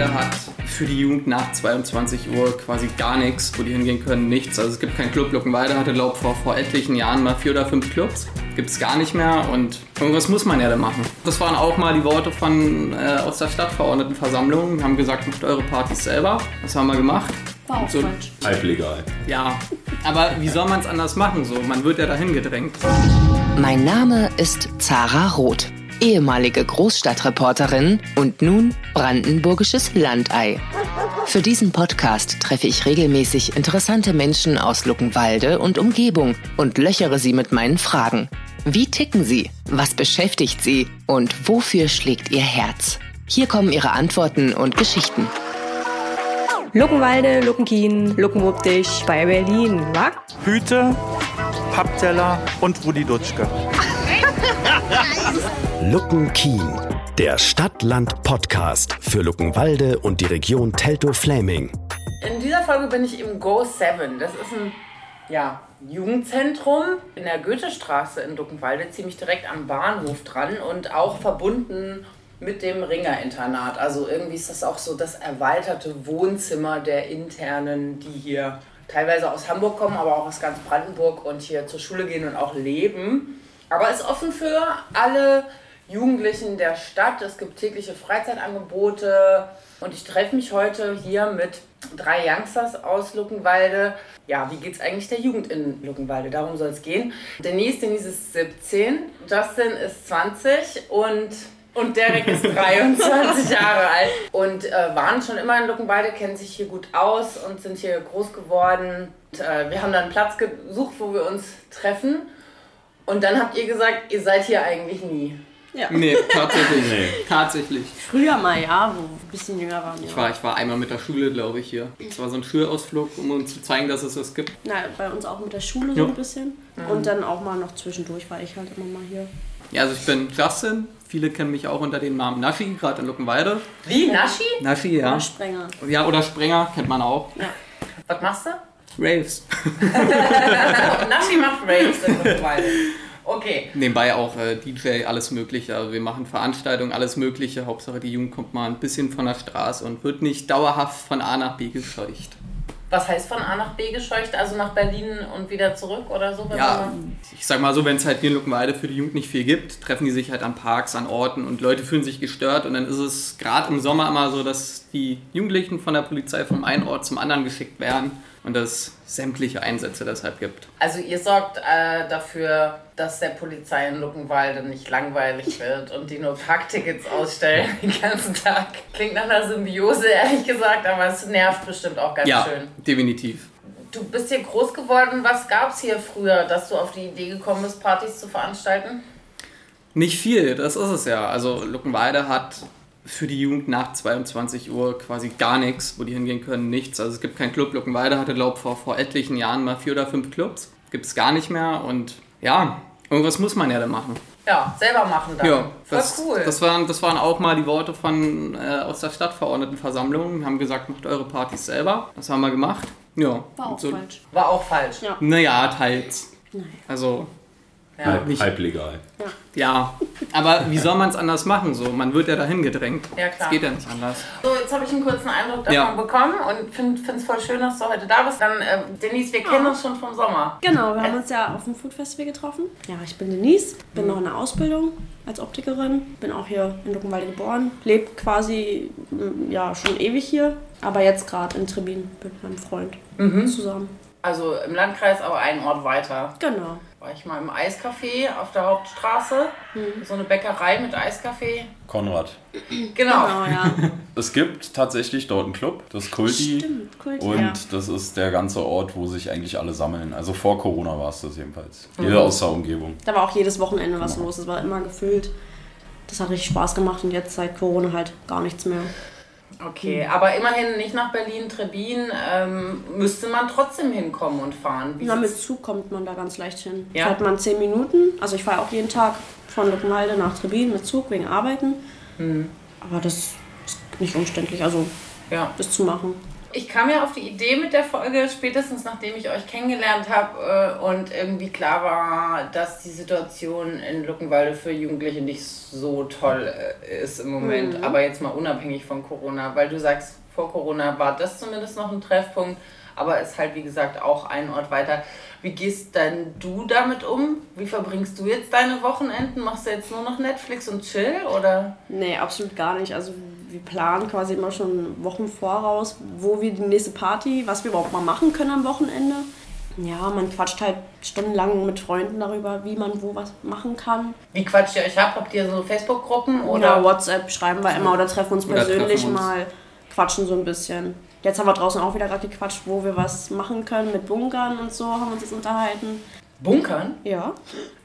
Luckenwalde hat für die Jugend nach 22 Uhr quasi gar nichts, wo die hingehen können, nichts. Also es gibt keinen Club. Luckenwalde hatte, glaube ich, vor, vor etlichen Jahren mal vier oder fünf Clubs. Gibt es gar nicht mehr und irgendwas muss man ja da machen. Das waren auch mal die Worte von äh, aus der Stadtverordnetenversammlung. Wir haben gesagt, macht eure Partys selber. Das haben wir gemacht. War auch So- falsch. Halblegal. Ja, aber wie soll man es anders machen? So, man wird ja dahin gedrängt. Mein Name ist Zara Roth, ehemalige Großstadtreporterin und nun brandenburgisches Landei. Für diesen Podcast treffe ich regelmäßig interessante Menschen aus Luckenwalde und Umgebung und löchere sie mit meinen Fragen. Wie ticken sie? Was beschäftigt sie? Und wofür schlägt ihr Herz? Hier kommen ihre Antworten und Geschichten. Luckenwalde, Luckenkien, Luckenwuppdich bei Berlin, wa? Hüte, Pappteller und Rudi Dutschke. Luckenkien, der Stadt-Land-Podcast für Luckenwalde und die Region Teltow-Fläming. In dieser Folge bin ich im Go 7. Das ist ein ja, Jugendzentrum in der Goethestraße in Luckenwalde, ziemlich direkt am Bahnhof dran und auch verbunden mit dem Ringer-Internat. Also irgendwie ist das auch so das erweiterte Wohnzimmer der Internen, die hier teilweise aus Hamburg kommen, aber auch aus ganz Brandenburg und hier zur Schule gehen und auch leben. Aber ist offen für alle Jugendlichen der Stadt. Es gibt tägliche Freizeitangebote und ich treffe mich heute hier mit drei Youngsters aus Luckenwalde. Ja, wie geht es eigentlich der Jugend in Luckenwalde? Darum soll es gehen. Denise, Denise ist 17, Justin ist 20 und und Derek ist 23 Jahre alt und äh, waren schon immer in Luckenwalde, kennen sich hier gut aus und sind hier groß geworden. Und, äh, wir haben dann einen Platz gesucht, wo wir uns treffen. Und dann habt ihr gesagt, ihr seid hier eigentlich nie. Nee, tatsächlich. Nee. Tatsächlich. Früher mal, ja, wo wir ein bisschen jünger waren. Ich Ja. war, ich war einmal mit der Schule, glaube ich, hier. Es war so ein Schulausflug, um uns zu zeigen, dass es das gibt. Na, bei uns auch mit der Schule so Ja. ein bisschen. Und dann auch mal noch zwischendurch war ich halt immer mal hier. Ja, also ich bin Justin. Viele kennen mich auch unter dem Namen Naschi, gerade in Luckenwalde. Wie, Naschi? Naschi, ja. Oder Sprenger. Ja, oder Sprenger, kennt man auch. Was machst du? Raves. Naschi macht Raves in. Okay. Nebenbei auch äh, DJ, alles Mögliche. Also wir machen Veranstaltungen, alles Mögliche. Hauptsache die Jugend kommt mal ein bisschen von der Straße und wird nicht dauerhaft von A nach B gescheucht. Was heißt von A nach B gescheucht? Also nach Berlin und wieder zurück oder so? wenn Ja, man- ich sag mal so, wenn es halt hier in Luckenwalde für die Jugend nicht viel gibt, treffen die sich halt an Parks, an Orten und Leute fühlen sich gestört und dann ist es gerade im Sommer immer so, dass die Jugendlichen von der Polizei vom einen Ort zum anderen geschickt werden und es sämtliche Einsätze deshalb gibt. Also ihr sorgt äh, dafür, dass der Polizei in Luckenwalde nicht langweilig wird und die nur Parktickets ausstellen den ganzen Tag. Klingt nach einer Symbiose, ehrlich gesagt, aber es nervt bestimmt auch ganz Ja, schön. definitiv. Du bist hier groß geworden. Was gab es hier früher, dass du auf die Idee gekommen bist, Partys zu veranstalten? Nicht viel, das ist es ja. Also Luckenwalde hat für die Jugend nach 22 Uhr quasi gar nichts, wo die hingehen können, nichts. Also es gibt keinen Club. Luckenwalde hatte, glaube ich, vor, vor etlichen Jahren mal vier oder fünf Clubs. Gibt es gar nicht mehr und ja, irgendwas muss man ja da machen. Ja, selber machen dann. Ja, Voll das, cool. Das waren, das waren auch mal die Worte von äh, aus der Stadtverordnetenversammlung. Wir haben gesagt, macht eure Partys selber. Das haben wir gemacht. Ja. War auch so, falsch. War auch falsch. Ja. Naja, teils. Also, Ja. Halb, nicht- halblegal. ja. Aber wie soll man es anders machen? So, man wird ja dahin gedrängt. Ja, klar. Es geht ja nicht anders. So, jetzt habe ich einen kurzen Eindruck davon Ja. bekommen und finde es voll schön, dass du heute da bist. Dann, äh, Denise, wir kennen uns schon vom Sommer. Genau, wir haben uns ja auf dem Food Festival getroffen. Ja, ich bin Denise, bin noch in der Ausbildung als Optikerin, bin auch hier in Luckenwalde geboren, lebe quasi ja schon ewig hier, aber jetzt gerade in Trebin mit meinem Freund zusammen. Also im Landkreis, aber einen Ort weiter. Genau. War ich mal im Eiscafé auf der Hauptstraße. So eine Bäckerei mit Eiscafé. Konrad. Genau. Genau, ja. Es gibt tatsächlich dort einen Club, das Kulti. Stimmt, Kult, Und ja. das ist der ganze Ort, wo sich eigentlich alle sammeln. Also vor Corona war es das jedenfalls. Jeder aus der Umgebung. Da war auch jedes Wochenende was los, es war immer gefüllt. Das hat richtig Spaß gemacht und jetzt seit Corona halt gar nichts mehr. Okay, aber immerhin nicht nach Berlin, Trebin. Ähm, müsste man trotzdem hinkommen und fahren. Wie Na, mit Zug kommt man da ganz leicht hin. Ja. Fährt man 10 Minuten. Also ich fahre auch jeden Tag von Luckenwalde nach Trebin mit Zug wegen Arbeiten. Hm. Aber das ist nicht umständlich, also ja. das zu machen. Ich kam ja auf die Idee mit der Folge, spätestens nachdem ich euch kennengelernt habe äh, und irgendwie klar war, dass die Situation in Luckenwalde für Jugendliche nicht so toll äh, ist im Moment. Mhm. Aber jetzt mal unabhängig von Corona, weil du sagst, vor Corona war das zumindest noch ein Treffpunkt, aber ist halt wie gesagt auch ein Ort weiter. Wie gehst denn du damit um? Wie verbringst du jetzt deine Wochenenden? Machst du jetzt nur noch Netflix und Chill oder? Nee, absolut gar nicht. Also wir planen quasi immer schon Wochen voraus, wo wir die nächste Party, was wir überhaupt mal machen können am Wochenende. Ja, man quatscht halt stundenlang mit Freunden darüber, wie man wo was machen kann. Wie quatscht ihr euch ab? Habt ihr so Facebook-Gruppen Oder oder? WhatsApp schreiben wir immer oder treffen uns Oder persönlich treffen uns. mal, quatschen so ein bisschen. Jetzt haben wir draußen auch wieder gerade gequatscht, wo wir was machen können mit Bunkern und so, haben uns jetzt unterhalten. Bunkern? Ja.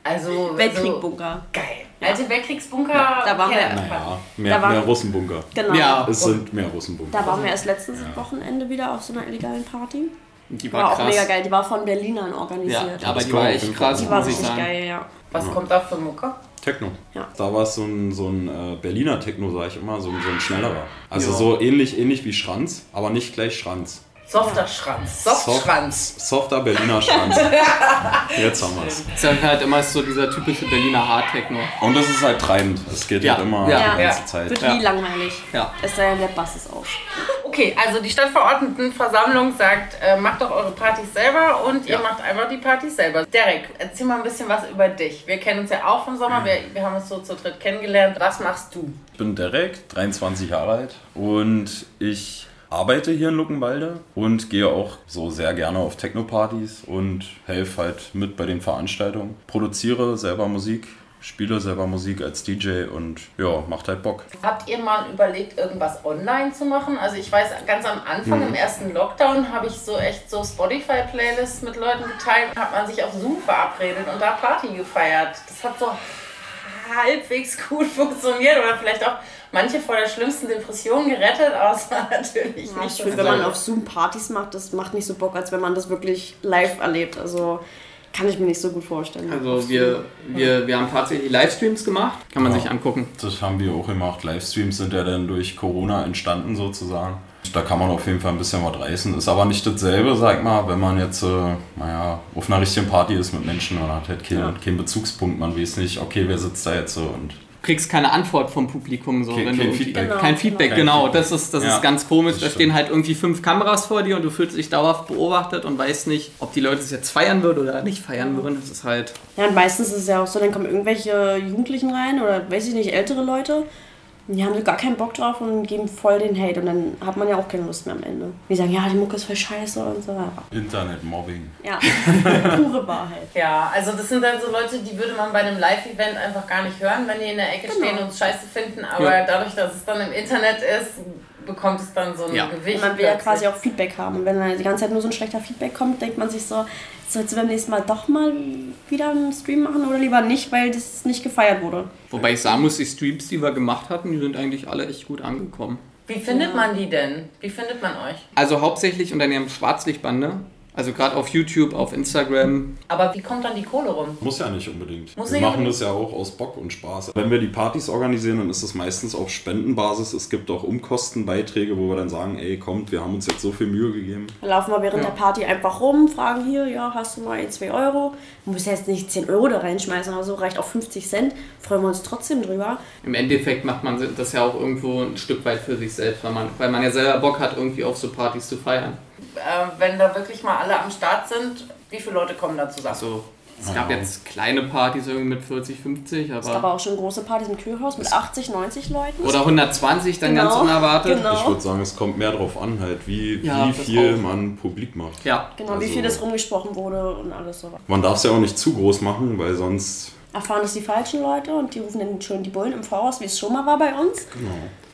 Also So, Weltkriegbunkar. geil. Alte Weltkriegsbunker. da waren wir-. Naja, mehr, mehr Russenbunker. Genau. Ja, Es sind mehr Russenbunker. Da waren wir erst letztes Wochenende wieder auf so einer illegalen Party. die War war auch krass. mega geil. Die war von Berlinern Ja, organisiert. aber Das die war echt krass, Die war richtig geil, ja. Was kommt da für Mucke? Techno. Ja. Da war es so ein, so ein äh, Berliner Techno, sag ich immer, so, ein- so ein schnellerer. Also Ja. so ähnlich, ähnlich wie Schranz, aber nicht gleich Schranz. Softer Schranz. Softschranz. Soft, softer Berliner Schranz. Jetzt haben wir es. Das ist halt immer so dieser typische Berliner Hard-Techno. Und das ist halt treibend. Es geht Ja. halt immer Ja. die ganze Ja. Zeit. Wird Ja. nie langweilig. Ja. Es sei denn, der Bass ist aus. Okay, also die Stadtverordnetenversammlung sagt, äh, macht doch eure Partys selber und ihr Ja. macht einfach die Partys selber. Derek, erzähl mal ein bisschen was über dich. Wir kennen uns ja auch vom Sommer, wir, wir haben uns so zu dritt kennengelernt. Was machst du? Ich bin Derek, 23 Jahre alt und ich arbeite hier in Luckenwalde und gehe auch so sehr gerne auf Techno-Partys und helfe halt mit bei den Veranstaltungen. Produziere selber Musik, spiele selber Musik als DJ und ja, macht halt Bock. Habt ihr mal überlegt, irgendwas online zu machen? Also ich weiß, ganz am Anfang, Mhm. im ersten Lockdown, habe ich so echt so Spotify-Playlists mit Leuten geteilt. Hat man sich auf Zoom verabredet und da Party gefeiert. Das hat so halbwegs gut funktioniert oder vielleicht auch manche vor der schlimmsten Depression gerettet, aber es war natürlich Ja, nicht ich so finde, wenn man auf Zoom Partys macht, das macht nicht so Bock, als wenn man das wirklich live erlebt. Also kann ich mir nicht so gut vorstellen. Also wir, wir, wir haben tatsächlich Livestreams gemacht. Kann man Ja. sich angucken. Das haben wir auch gemacht. Livestreams sind ja dann durch Corona entstanden sozusagen. Da kann man auf jeden Fall ein bisschen was reißen. Ist aber nicht dasselbe, sag mal, wenn man jetzt, äh, naja, auf einer richtigen Party ist mit Menschen. Man hat halt keinen, keinen Bezugspunkt. Man weiß nicht, okay, wer sitzt da jetzt so und kriegst keine Antwort vom Publikum. So, Kein- wenn du kein irgendwie- Feedback. Genau. Kein Feedback, Kein genau. Feedback. Das ist, das Ja, ist ganz komisch. das Da stehen halt irgendwie fünf Kameras vor dir und du fühlst dich dauerhaft beobachtet und weißt nicht, ob die Leute es jetzt feiern würden oder nicht feiern würden. Das ist halt. Ja, und meistens ist es ja auch so, dann kommen irgendwelche Jugendlichen rein oder weiß ich nicht, ältere Leute. Die haben so gar keinen Bock drauf und geben voll den Hate und dann hat man ja auch keine Lust mehr am Ende. Die sagen, ja, die Mucke ist voll scheiße und so. Internetmobbing. Ja, pure Wahrheit. Ja, also das sind dann so Leute, die würde man bei einem Live-Event einfach gar nicht hören, wenn die in der Ecke Genau. stehen und es scheiße finden. Aber Ja. dadurch, dass es dann im Internet ist, bekommt es dann so ein Ja. Gewicht. Man will ja quasi auch Feedback haben. Und wenn dann die ganze Zeit nur so ein schlechter Feedback kommt, denkt man sich so, sollst du beim nächsten Mal doch mal wieder einen Stream machen oder lieber nicht, weil das nicht gefeiert wurde. Wobei ich sagen muss, die Streams, die wir gemacht hatten, die sind eigentlich alle echt gut angekommen. Wie findet man die denn? Wie findet man euch? Also hauptsächlich unter dem Schwarzlichtbande. Also gerade auf YouTube, auf Instagram. Aber wie kommt dann die Kohle rum? Muss ja nicht unbedingt. Muss wir machen unbedingt. das ja auch aus Bock und Spaß. Wenn wir die Partys organisieren, dann ist das meistens auf Spendenbasis. Es gibt auch Umkostenbeiträge, wo wir dann sagen, ey, kommt, wir haben uns jetzt so viel Mühe gegeben. Dann laufen wir während Ja. der Party einfach rum, fragen hier, ja, hast du mal 1, 2 Euro? Du musst ja jetzt nicht 10 Euro da reinschmeißen, aber so reicht auch 50 Cent. Freuen wir uns trotzdem drüber. Im Endeffekt macht man das ja auch irgendwo ein Stück weit für sich selbst, weil man, weil man ja selber Bock hat, irgendwie auf so Partys zu feiern. Äh, wenn da wirklich mal alle am Start sind, wie viele Leute kommen da zusammen? Also es gab jetzt kleine Partys irgendwie mit 40, 50, Es gab aber... aber auch schon große Partys im Kühlhaus mit 80, 90 Leuten. Oder 120 dann ganz Genau, unerwartet. genau. Ich würde sagen, es kommt mehr darauf an, halt, wie, Ja, wie viel auch. man publik macht. Ja, Genau, wie Also- viel das rumgesprochen wurde und alles so. Man darf es ja auch nicht zu groß machen, weil sonst. Erfahren es die falschen Leute und die rufen dann schon die Bullen im Voraus, wie es schon mal war bei uns.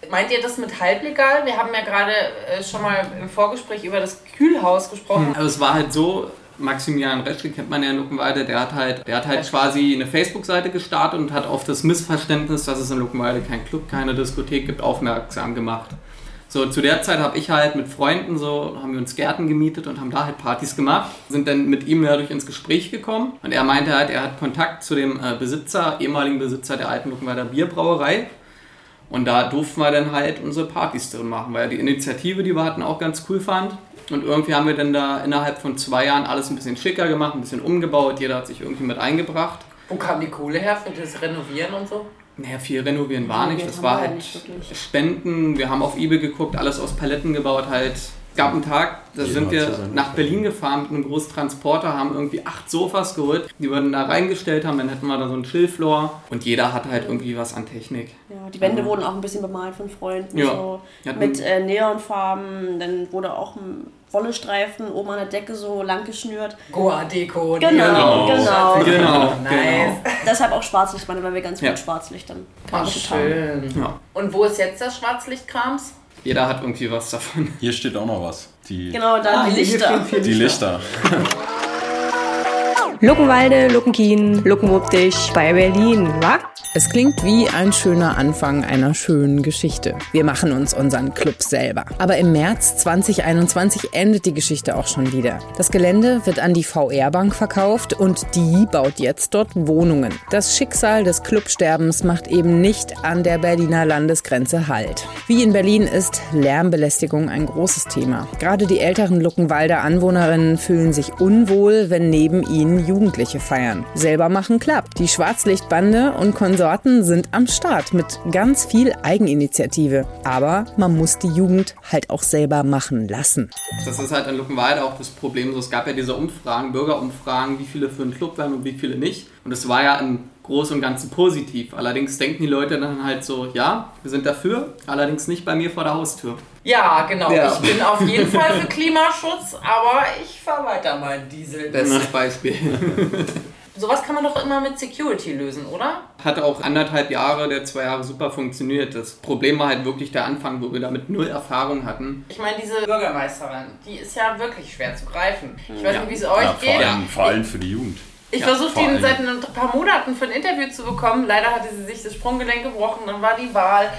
Meint ihr das mit halblegal? Wir haben ja gerade äh, schon mal im Vorgespräch über das Kühlhaus gesprochen. Also es war halt so, Maximilian Reschke kennt man ja in Luckenwalde, der hat halt, der hat halt quasi eine Facebook-Seite gestartet und hat auf das Missverständnis, dass es in Luckenwalde keinen Club, keine Diskothek gibt, aufmerksam gemacht. So, zu der Zeit habe ich halt mit Freunden so, haben wir uns Gärten gemietet und haben da halt Partys gemacht. Sind dann mit ihm dadurch ins Gespräch gekommen und er meinte halt, er hat Kontakt zu dem äh, Besitzer, ehemaligen Besitzer der alten Luckenwalder Bierbrauerei Und da durften wir dann halt unsere Partys drin machen, weil die Initiative, die wir hatten, auch ganz cool fand. Und irgendwie haben wir dann da innerhalb von zwei Jahren alles ein bisschen schicker gemacht, ein bisschen umgebaut. Jeder hat sich irgendwie mit eingebracht. Wo kam die Kohle her für das Renovieren und so? Naja, viel renovieren war nicht. Das war halt. Spenden. Wir haben auf Ebay geguckt, alles aus Paletten gebaut halt. Es gab einen Tag, da Jeder sind wir nach Berlin gefahren mit einem großen Transporter, haben irgendwie acht Sofas geholt, die wir dann da reingestellt haben. Dann hätten wir da so einen Chillfloor und jeder hat halt irgendwie was an Technik. Ja, die Wände wurden auch ein bisschen bemalt von Freunden. Ja. So, mit äh, Neonfarben. Dann wurde auch ein Wollestreifen oben an der Decke so lang geschnürt. Goa-Deko. Genau, Genau. genau. Genau, Nice. Deshalb auch Schwarzlichtbande, weil wir ganz viel Ja. Oh, gearbeitet haben. schön. Ja. Und wo ist jetzt das Schwarzlichtkrams? Jeder hat irgendwie was davon. Hier steht auch noch was. Die, Genau, da die Lichter. die Lichter. Luckenwalde, Luckenkien, Luckenwuppdich bei Berlin, wa? Es klingt wie ein schöner Anfang einer schönen Geschichte. Wir machen uns unseren Club selber. Aber im März 2021 endet die Geschichte auch schon wieder. Das Gelände wird an die VR-Bank verkauft und die baut jetzt dort Wohnungen. Das Schicksal des Clubsterbens macht eben nicht an der Berliner Landesgrenze Halt. Wie in Berlin ist Lärmbelästigung ein großes Thema. Gerade die älteren Luckenwalder Anwohnerinnen fühlen sich unwohl, wenn neben ihnen Jugendliche feiern. Selber machen klappt. Die Schwarzlichtbande und Konsorten sind am Start mit ganz viel Eigeninitiative. Aber man muss die Jugend halt auch selber machen lassen. Das ist halt in Luckenwalde auch das Problem. Es gab ja diese Umfragen, Bürgerumfragen, wie viele für einen Club wären und wie viele nicht. Und es war ja im Großen und Ganzen positiv. Allerdings denken die Leute dann halt so, ja, wir sind dafür, allerdings nicht bei mir vor der Haustür. Ja, genau. Ja. Ich bin auf jeden Fall für Klimaschutz, aber ich fahre weiter meinen Diesel. Bestes Beispiel. Sowas kann man doch immer mit Security lösen, oder? Hat auch anderthalb Jahre, der zwei Jahre super funktioniert. Das Problem war halt wirklich der Anfang, wo wir damit null Erfahrung hatten. Ich meine, diese Bürgermeisterin, die ist ja wirklich schwer zu greifen. Ich weiß Ja. nicht, wie es euch Ja, vor, geht. allem, vor allem für die Jugend. Ich Ja, versuche allem. seit ein paar Monaten für ein Interview zu bekommen. Leider hatte sie sich das Sprunggelenk gebrochen, dann war die Wahl.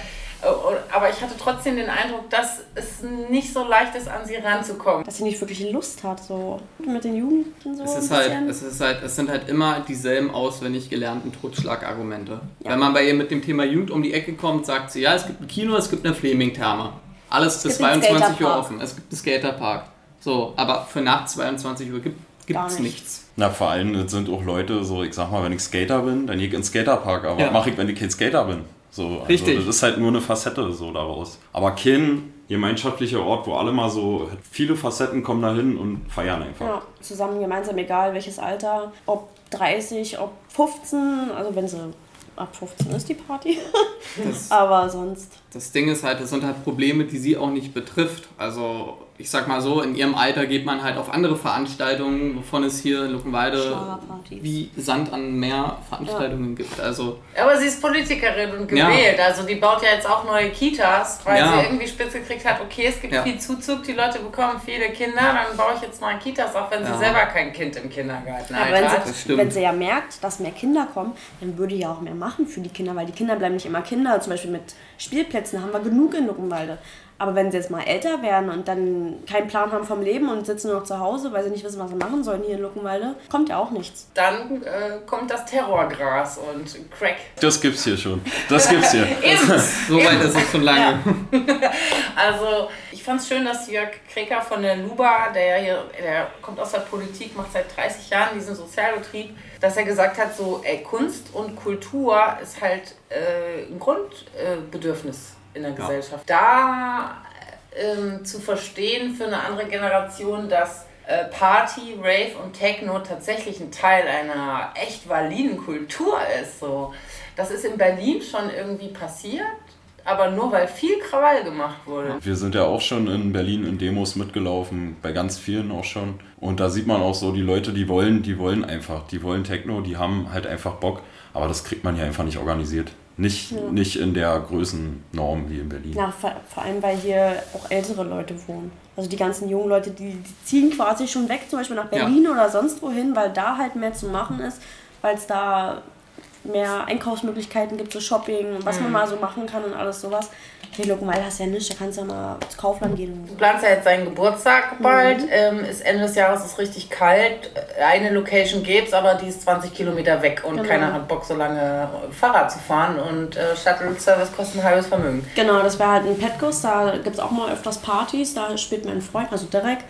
Aber ich hatte trotzdem den Eindruck, dass es nicht so leicht ist, an sie ranzukommen. Dass sie nicht wirklich Lust hat, so mit den Jugendlichen so Es ist halt, bisschen. es ist halt, es sind halt immer dieselben auswendig gelernten Totschlagargumente. Wenn man bei ihr mit dem Thema Jugend um die Ecke kommt, sagt sie, ja, es gibt ein Kino, es gibt eine Fleming-Therme. Alles bis gibt einen 22 Uhr offen. Es gibt einen Skaterpark. So, aber für nach 22 Uhr gibt es nichts. nichts. Na, vor allem sind auch Leute, so ich sag mal, wenn ich Skater bin, dann gehe ich ins Skaterpark. Aber Ja. was mache ich, wenn ich kein Skater bin? So, also Richtig. Das ist halt nur eine Facette so daraus. Aber kein gemeinschaftlicher Ort, wo alle mal so, viele Facetten kommen da hin und feiern einfach. Ja, zusammen gemeinsam, egal welches Alter, ob 30, ob 15, also wenn sie ab 15 ist die Party. Aber sonst. Das Ding ist halt, das sind halt Probleme, die sie auch nicht betrifft. Also, ich sag mal so, in ihrem Alter geht man halt auf andere Veranstaltungen, wovon es hier in Luckenwalde wie Sand an Meer Veranstaltungen gibt. Also, Aber sie ist Politikerin und Ja. gewählt. Also die baut ja jetzt auch neue Kitas, weil Ja. sie irgendwie spitz gekriegt hat, okay, es gibt Ja. viel Zuzug, die Leute bekommen viele Kinder, dann baue ich jetzt mal Kitas, auch wenn sie Ja. selber kein Kind im Kindergarten Aber wenn hat. Das sie, wenn sie ja merkt, dass mehr Kinder kommen, dann würde ja auch mehr machen für die Kinder, weil die Kinder bleiben nicht immer Kinder. Zum Beispiel mit Spielplätzen haben wir genug in Luckenwalde. Aber wenn sie jetzt mal älter werden und dann keinen Plan haben vom Leben und sitzen nur noch zu Hause, weil sie nicht wissen, was sie machen sollen hier in Luckenwalde, kommt ja auch nichts. Dann äh, kommt das Terrorgras und Crack. Das gibt's hier schon. Das gibt's hier. So weit ist es schon lange. Also ich fand es schön, dass Jörg Kreker von der Luba, der hier, der kommt aus der Politik, macht seit 30 Jahren diesen Sozialbetrieb, dass er gesagt hat, so ey, Kunst und Kultur ist halt äh, ein Grundbedürfnis in der Gesellschaft. Da ähm, zu verstehen für eine andere Generation, dass äh, Party, Rave und Techno tatsächlich ein Teil einer echt validen Kultur ist. So. Das ist in Berlin schon irgendwie passiert, aber nur weil viel Krawall gemacht wurde. Wir sind ja auch schon in Berlin in Demos mitgelaufen, bei ganz vielen auch schon. Und da sieht man auch so, die Leute, die wollen, die wollen einfach, die wollen Techno, die haben halt einfach Bock. Aber das kriegt man hier einfach nicht organisiert. Nicht, nicht in der Größennorm wie in Berlin. Ja, vor, vor allem, weil hier auch ältere Leute wohnen. Also die ganzen jungen Leute, die, die ziehen quasi schon weg, zum Beispiel nach Berlin oder sonst wohin, weil da halt mehr zu machen ist, weil es da mehr Einkaufsmöglichkeiten gibt, so Shopping, was man mal so machen kann und alles sowas. Hier Luckenwalde hast du ja nichts, da kannst du ja mal ins Kaufland gehen. Du planst ja jetzt seinen Geburtstag bald. Mhm. Ähm, ist Ende des Jahres ist richtig kalt. Eine Location gibt's, aber die ist 20 Kilometer weg und Genau. keiner hat Bock, so lange Fahrrad zu fahren. Und äh, Shuttle-Service kostet ein halbes Vermögen. Genau, das wäre halt ein Petgus, da gibt es auch mal öfters Partys, da spielt mein Freund, also Derek,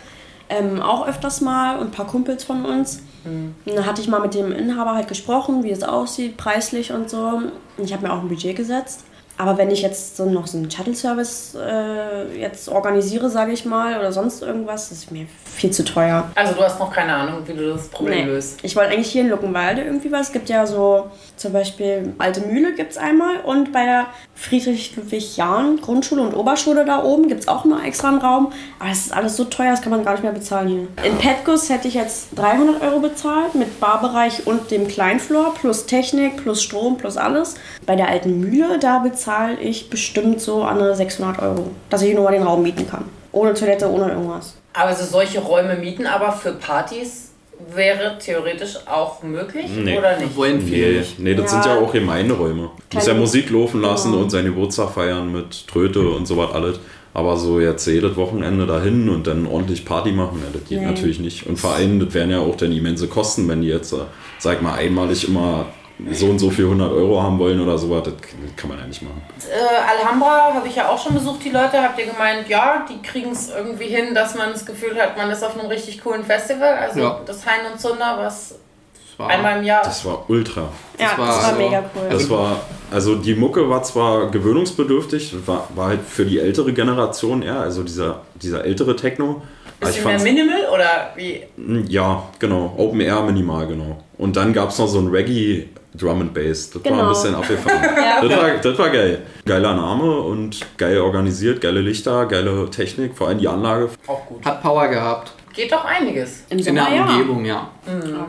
ähm, auch öfters mal und ein paar Kumpels von uns. Und da hatte ich mal mit dem Inhaber halt gesprochen, wie es aussieht, preislich und so. Und ich habe mir auch ein Budget gesetzt. Aber wenn ich jetzt so noch so einen Shuttle-Service äh, jetzt organisiere, sage ich mal, oder sonst irgendwas, das ist mir viel zu teuer. Also du hast noch keine Ahnung, wie du das Problem Nee. löst. Ich wollte eigentlich hier in Luckenwalde irgendwie was. Es gibt ja so zum Beispiel Alte Mühle gibt es einmal und bei der Friedrich-Ludwig-Jahn Grundschule und Oberschule da oben gibt es auch mal extra einen Raum. Aber es ist alles so teuer, das kann man gar nicht mehr bezahlen hier. In Petgus hätte ich jetzt 300 Euro bezahlt mit Barbereich und dem Kleinfloor plus Technik plus Strom plus alles. Bei der Alten Mühle, da bezahle ich bestimmt so an 600 Euro, dass ich nur mal den Raum mieten kann. Ohne Toilette, ohne irgendwas. Aber so solche Räume mieten, aber für Partys wäre theoretisch auch möglich Nee. oder nicht? Wollen viele Nee, nicht. nee, das Ja. sind ja auch Gemeinderäume. Du musst ja Musik laufen lassen Genau. und seinen Geburtstag feiern mit Tröte und so was alles. Aber so jetzt jedes Wochenende dahin und dann ordentlich Party machen, ja, das geht Nee. natürlich nicht. Und vor allem, das wären ja auch dann immense Kosten, wenn die jetzt, äh, sag mal, einmalig immer so und so viel 100 Euro haben wollen oder sowas, das kann man ja nicht machen. Äh, Alhambra habe ich ja auch schon besucht, die Leute. Habt ihr gemeint, ja, die kriegen es irgendwie hin, dass man das Gefühl hat, man ist auf einem richtig coolen Festival. Also Ja. das Hein und Zunder, was Das war- einmal im Jahr. Das war ultra. Ja, das war war, so- mega cool. Das war, also die Mucke war zwar gewöhnungsbedürftig, das war, war halt für die ältere Generation eher, also dieser, dieser ältere Techno. Bisschen mehr Minimal oder wie? Ja, genau. Open Air minimal, genau. Und dann gab es noch so ein Reggae Drum and Bass. Das war Genau. ein bisschen abgefahren. das, war, das war geil. Geiler Name und geil organisiert, geile Lichter, geile Technik, vor allem die Anlage. Auch gut. Hat Power gehabt. Geht doch einiges. Im In Sommer der ja. Umgebung, ja.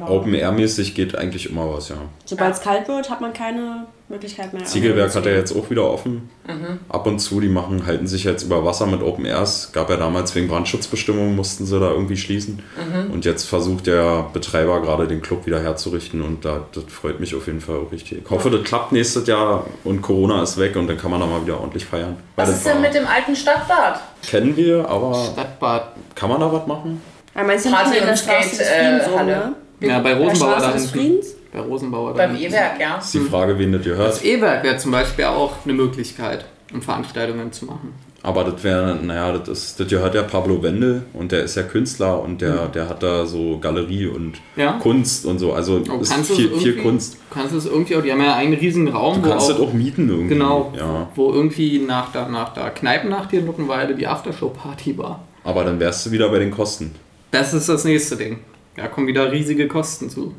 Open Air mäßig geht eigentlich immer was, ja. Sobald es kalt wird, hat man keine Möglichkeit mehr. Ziegelwerk hat ja jetzt auch wieder offen. Mhm. Ab und zu, die machen, halten sich jetzt über Wasser mit Open Airs. Gab ja damals wegen Brandschutzbestimmungen, mussten sie da irgendwie schließen. Mhm. Und jetzt versucht der Betreiber gerade den Club wieder herzurichten und da, das freut mich auf jeden Fall auch richtig. Ich hoffe, das klappt nächstes Jahr und Corona ist weg und dann kann man da mal wieder ordentlich feiern. Was ist denn mit dem alten Stadtbad? Kennen wir, aber Stadtbad. kann man da was machen? Ja, meinst du in der Straße Skate, äh, Halle. ne? Ja, bei Rosenbauer da hinten. Bei Rosenbauer Beim. E-Werk, ja. Ist die Frage, wen das gehört. Das E-Werk wäre zum Beispiel auch eine Möglichkeit, um Veranstaltungen zu machen. Aber das wäre, naja, das, ist, das gehört ja Pablo Wendel und der ist ja Künstler und der, der hat da so Galerie und Mhm. Ja? Kunst und so. Also Oh, ist kannst du viel, es viel irgendwie- Kunst. Du kannst es irgendwie auch, die haben ja einen riesigen Raum, Du wo kannst auch, das auch mieten irgendwie. genau, Ja. wo irgendwie nach der, nach der Kneipennacht hier in Luckenwalde die Aftershow-Party war. Aber dann wärst du wieder bei den Kosten. Das ist das nächste Ding. Da kommen wieder riesige Kosten zu.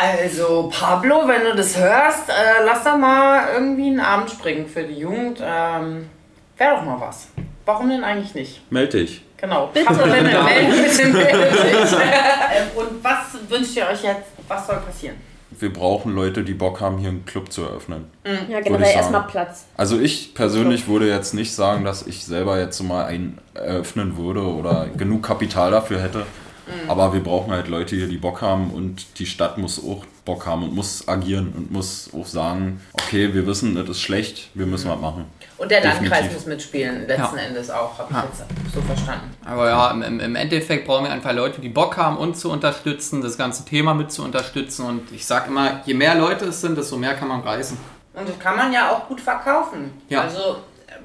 Also Pablo, wenn du das hörst, äh, lass doch mal irgendwie einen Abend springen für die Jugend. Ähm, Wäre doch mal was. Warum denn eigentlich nicht? Meld dich. Genau. Bitte, wenn ihr meldet, bitte meldet euch. Ähm, Und was wünscht ihr euch jetzt? Was soll passieren? Wir brauchen Leute, die Bock haben, hier einen Club zu eröffnen. Ja, Würde generell erstmal Platz. Also ich persönlich würde jetzt nicht sagen, dass ich selber jetzt mal einen eröffnen würde oder genug Kapital dafür hätte. Aber wir brauchen halt Leute hier, die Bock haben und die Stadt muss auch Bock haben und muss agieren und muss auch sagen, okay, wir wissen, das ist schlecht, wir müssen was machen. Und der Landkreis Definitiv. muss mitspielen, letzten Ja. Endes auch, habe ich Ja. jetzt so verstanden. Aber ja, im, im Endeffekt brauchen wir einfach Leute, die Bock haben, uns zu unterstützen, das ganze Thema mit zu unterstützen. Und ich sag immer, je mehr Leute es sind, desto mehr kann man reißen. Und das kann man ja auch gut verkaufen. Ja. Also,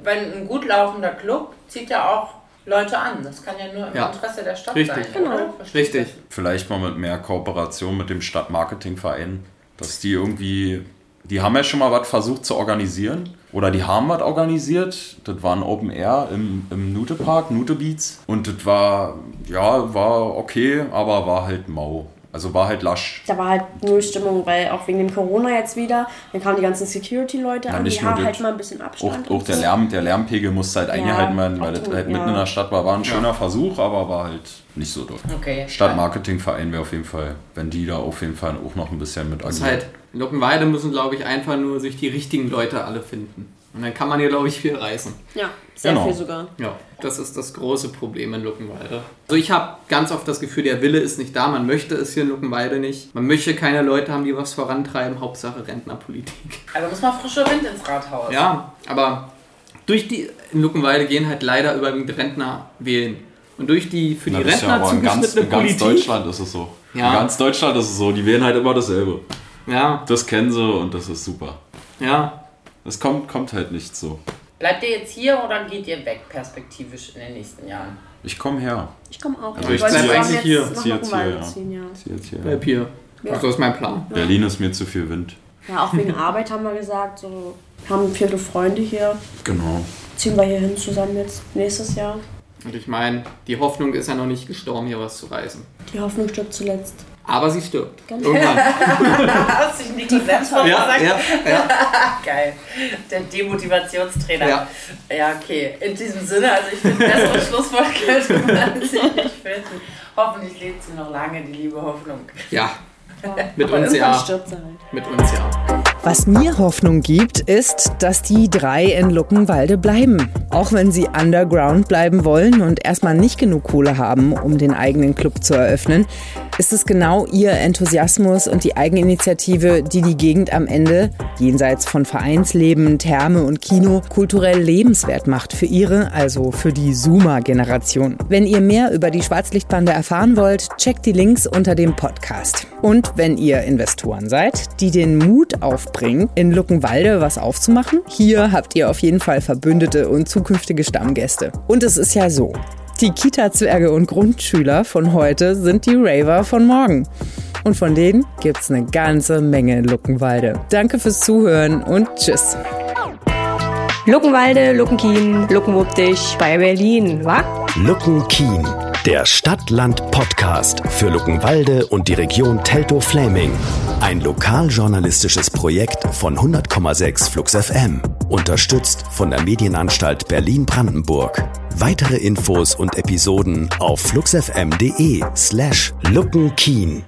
wenn ein gut laufender Club zieht ja auch Leute an. Das kann ja nur im Ja. Interesse der Stadt Richtig. sein. Genau. Richtig. Vielleicht mal mit mehr Kooperation mit dem Stadtmarketingverein, dass die irgendwie, die haben ja schon mal was versucht zu organisieren oder die haben was organisiert. Das war ein Open Air im, im Nutepark, Nute Beats und das war, ja, war okay, aber war halt mau. Also war halt lasch. Da war halt null Stimmung, weil auch wegen dem Corona jetzt wieder, dann kamen die ganzen Security-Leute Ja, an, die haben halt mal ein bisschen Auch, Abstand. auch und der. Lärm, der Lärmpegel musste halt eingehalten werden, weil das auch, halt mitten ja. in der Stadt war. War ein schöner Versuch, aber war halt nicht so doll. Okay. Stadtmarketingverein wäre auf jeden Fall, wenn die da auf jeden Fall auch noch ein bisschen mit Das ist agieren. halt, in Luckenweide müssen, glaube ich, einfach nur sich die richtigen Leute alle finden. Und dann kann man hier, glaube ich, viel reißen. Ja, sehr Genau. viel sogar. Ja, das ist das große Problem in Luckenwalde. Also ich habe ganz oft das Gefühl, der Wille ist nicht da. Man möchte es hier in Luckenwalde nicht. Man möchte keine Leute haben, die was vorantreiben. Hauptsache Rentnerpolitik. Also muss mal frischer Wind ins Rathaus. Ja, aber durch die in Luckenwalde gehen halt leider überwiegend Rentner wählen. Und durch die für die Na, das ist ja Rentner aber in ganz, zugeschnittene in ganz Politik. Deutschland ist es so. Ja. In ganz Deutschland ist es so. Die wählen halt immer dasselbe. Ja, Das kennen sie und das ist super. ja. Es kommt, kommt halt nicht so. Bleibt ihr jetzt hier oder geht ihr weg perspektivisch in den nächsten Jahren? Ich komme her. Ich komme auch. Also ich wir eigentlich jetzt hier. nach Ziehe jetzt hier, ja. ziehen, ja. Ich ziehe jetzt hier. Bleib hier. Ja. So ist mein Plan. Berlin ist mir zu viel Wind. Ja, auch wegen Arbeit haben wir gesagt, so haben viele Freunde hier. Genau. Ziehen wir hier hin zusammen jetzt nächstes Jahr. Und ich meine, die Hoffnung ist ja noch nicht gestorben, hier was zu reißen. Die Hoffnung stirbt zuletzt. Aber sie stirbt. Ganz Irgendwann. Hast du Nico selbst ja, gesagt? ja, ja. Geil. Der Demotivationstrainer. Ja. ja, okay. In diesem Sinne, also ich finde, bessere Schlusswort könnte man sich nicht finden. Hoffentlich lebt sie noch lange, die liebe Hoffnung. Ja, mit Aber uns ja. halt. Mit uns ja. Was mir Hoffnung gibt, ist, dass die drei in Luckenwalde bleiben. Auch wenn sie underground bleiben wollen und erstmal nicht genug Kohle haben, um den eigenen Club zu eröffnen, ist es genau ihr Enthusiasmus und die Eigeninitiative, die die Gegend am Ende, jenseits von Vereinsleben, Therme und Kino, kulturell lebenswert macht für ihre, also für die Zoomer-Generation. Wenn ihr mehr über die Schwarzlichtbande erfahren wollt, checkt die Links unter dem Podcast. Und wenn ihr Investoren seid, die den Mut aufbringen, in Luckenwalde was aufzumachen, hier habt ihr auf jeden Fall Verbündete und zukünftige Stammgäste. Und es ist ja so. Die Kita-Zwerge und Grundschüler von heute sind die Raver von morgen. Und von denen gibt's eine ganze Menge in Luckenwalde. Danke fürs Zuhören und tschüss. Luckenwalde, Luckenkien, Luckenwuppdich bei Berlin, wa? Luckenkien, der Stadt-Land-Podcast für Luckenwalde und die Region Teltow-Fläming. Ein lokaljournalistisches Projekt von 100,6 Flux FM. Unterstützt von der Medienanstalt Berlin-Brandenburg. Weitere Infos und Episoden auf fluxfm.de slash luckenkien.